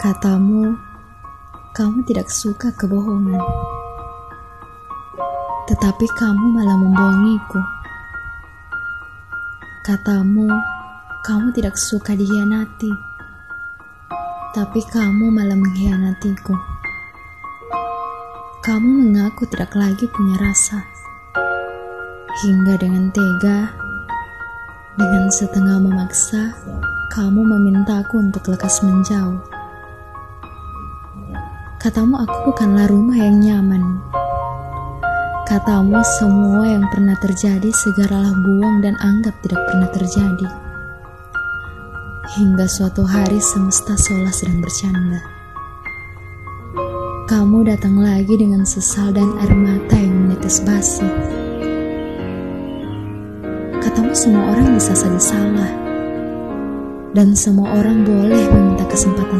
Katamu, kamu tidak suka kebohongan. Tetapi kamu malah membohongiku. Katamu, kamu tidak suka dihianati. Tapi kamu malah mengkhianatiku. Kamu mengaku tidak lagi punya rasa. Hingga dengan tega, dengan setengah memaksa, kamu memintaku untuk lekas menjauh. Katamu aku bukanlah rumah yang nyaman. Katamu semua yang pernah terjadi segeralah buang dan anggap tidak pernah terjadi. Hingga suatu hari semesta seolah sedang bercanda. Kamu datang lagi dengan sesal dan air mata yang menetes basi. Katamu semua orang bisa saja salah. Dan semua orang boleh meminta kesempatan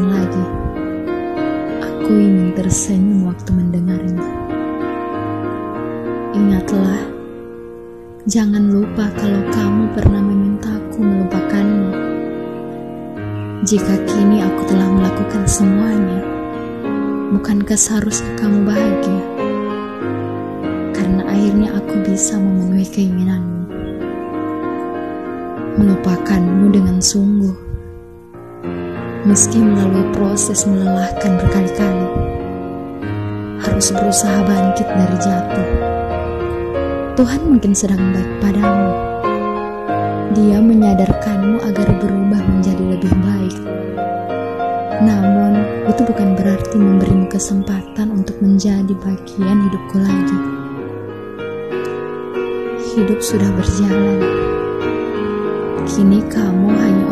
tersenyum waktu mendengarnya. Ingatlah, jangan lupa kalau kamu pernah memintaku melupakanmu. Jika kini aku telah melakukan semuanya, bukankah seharusnya kamu bahagia? Karena akhirnya aku bisa memenuhi keinginanmu. Melupakanmu dengan sungguh meski melalui proses melelahkan berkali-kali. Harus berusaha bangkit dari jatuh. Tuhan mungkin sedang baik padamu. Dia menyadarkanmu agar berubah menjadi lebih baik. Namun, itu bukan berarti memberimu kesempatan untuk menjadi bagian hidupku lagi. Hidup sudah berjalan. Kini kamu hanya